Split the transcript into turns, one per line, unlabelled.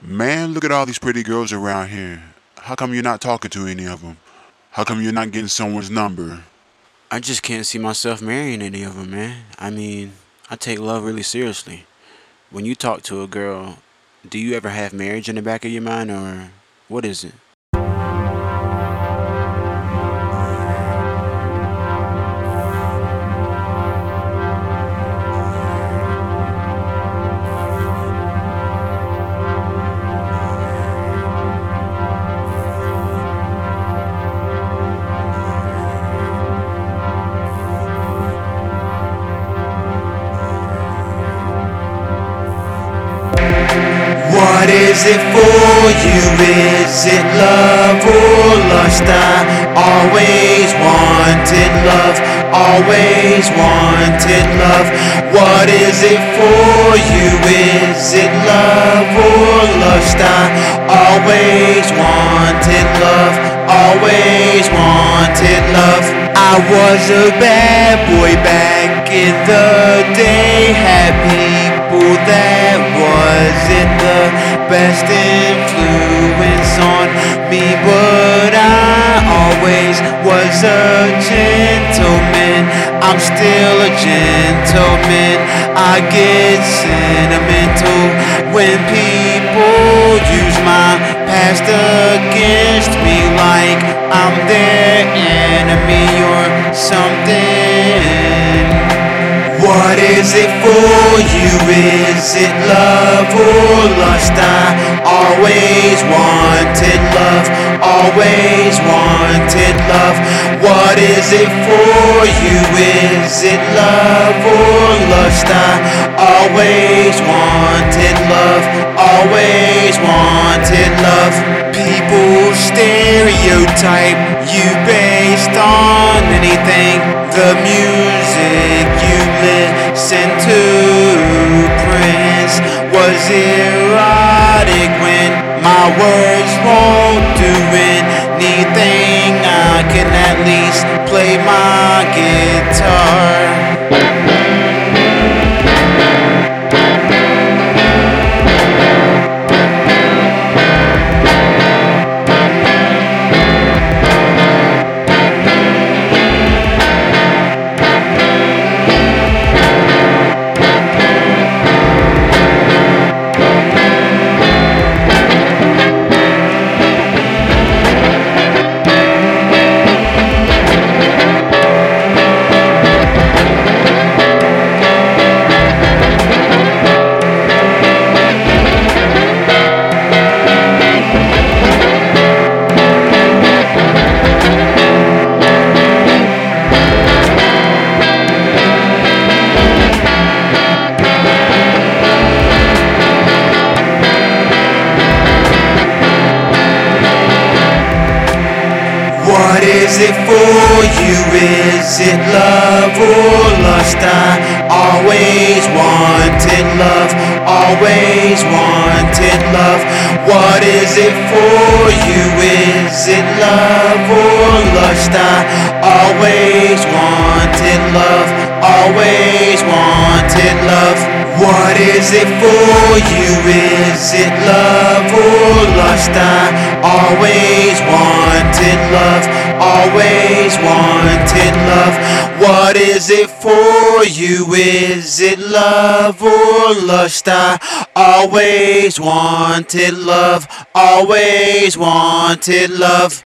Man, look at all these pretty girls around here. How come you're not talking to any of them? How come you're not getting someone's number?
I just can't see myself marrying any of them, man. I mean, I take love really seriously. When you talk to a girl, do you ever have marriage in the back of your mind, or what is it?
Is it for you? Is it love or lust? I always wanted love, always wanted love. What is it for you? Is it love or lust? I always wanted love, always wanted love. I was a bad boy back in the day, had people that wasn't best influence on me, but I always was a gentleman. I'm still a gentleman. I get sentimental when people use my past against me like I'm their enemy or is it for you? Is it love or lust? I always wanted love, always wanted love. What is it for you? Is it love or lust? I always wanted love, always wanted love. People stereotype you based on anything. The music listen to, Prince, was erotic when my words won't do anything. I can at least play my What is it for you? Is it love or lust? I always wanted love, always wanted love. What is it for you? Is it love or lust? I always wanted love, always wanted love. What is it for you? Is it love or lust? I always wanted love, always wanted love. What is it for you? Is it love or lust? I always wanted love, always wanted love.